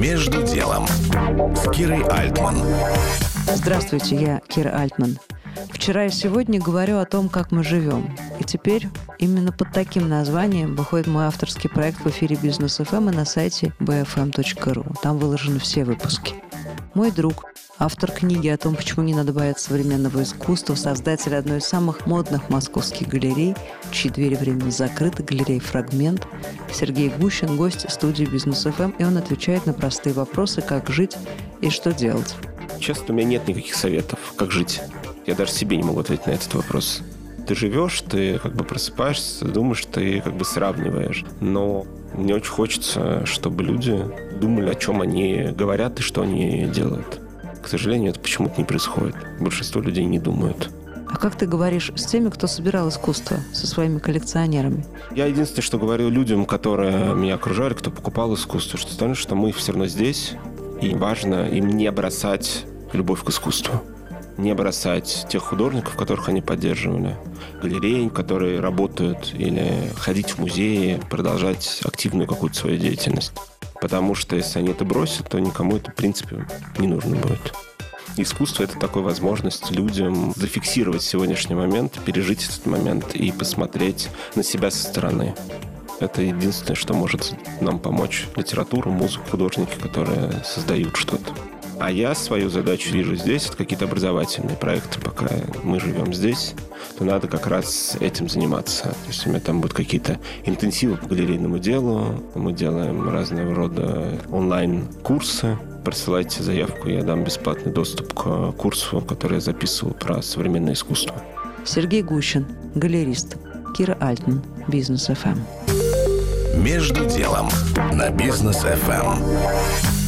Между делом с Кирой Альтман. Здравствуйте, я Кира Альтман. Вчера и сегодня говорю о том, как мы живем. И теперь именно под таким названием выходит мой авторский проект в эфире Бизнес ФМ и на сайте bfm.ru. Там выложены все выпуски. Мой друг, автор книги о том, почему не надо бояться современного искусства, создатель одной из самых модных московских галерей, чьи двери временно закрыты, галерея «Фрагмент», Сергей Гущин, гость студии «Бизнес ФМ», и он отвечает на простые вопросы, как жить и что делать. Честно, у меня нет никаких советов, как жить. Я даже себе не могу ответить на этот вопрос. Ты живешь, ты как бы просыпаешься, думаешь, ты как бы сравниваешь. Но мне очень хочется, чтобы люди думали, о чем они говорят и что они делают. К сожалению, это почему-то не происходит. Большинство людей не думают. А как ты говоришь с теми, кто собирал искусство, со своими коллекционерами? Я единственное, что говорю людям, которые меня окружали, кто покупал искусство, что знают, что мы все равно здесь, и важно им не бросать любовь к искусству не бросать тех художников, которых они поддерживали, галереи, которые работают, или ходить в музеи, продолжать активную какую-то свою деятельность. Потому что если они это бросят, то никому это, в принципе, не нужно будет. Искусство — это такая возможность людям зафиксировать сегодняшний момент, пережить этот момент и посмотреть на себя со стороны. Это единственное, что может нам помочь. Литература, музыка, художники, которые создают что-то. А я свою задачу вижу здесь, это какие-то образовательные проекты. Пока мы живем здесь, то надо как раз этим заниматься. То есть у меня там будут какие-то интенсивы по галерейному делу. Мы делаем разного рода онлайн-курсы. Присылайте заявку, я дам бесплатный доступ к курсу, который я записывал про современное искусство. Сергей Гущин, галерист. Кира Альтман, Бизнес ФМ. Между делом на Бизнес ФМ.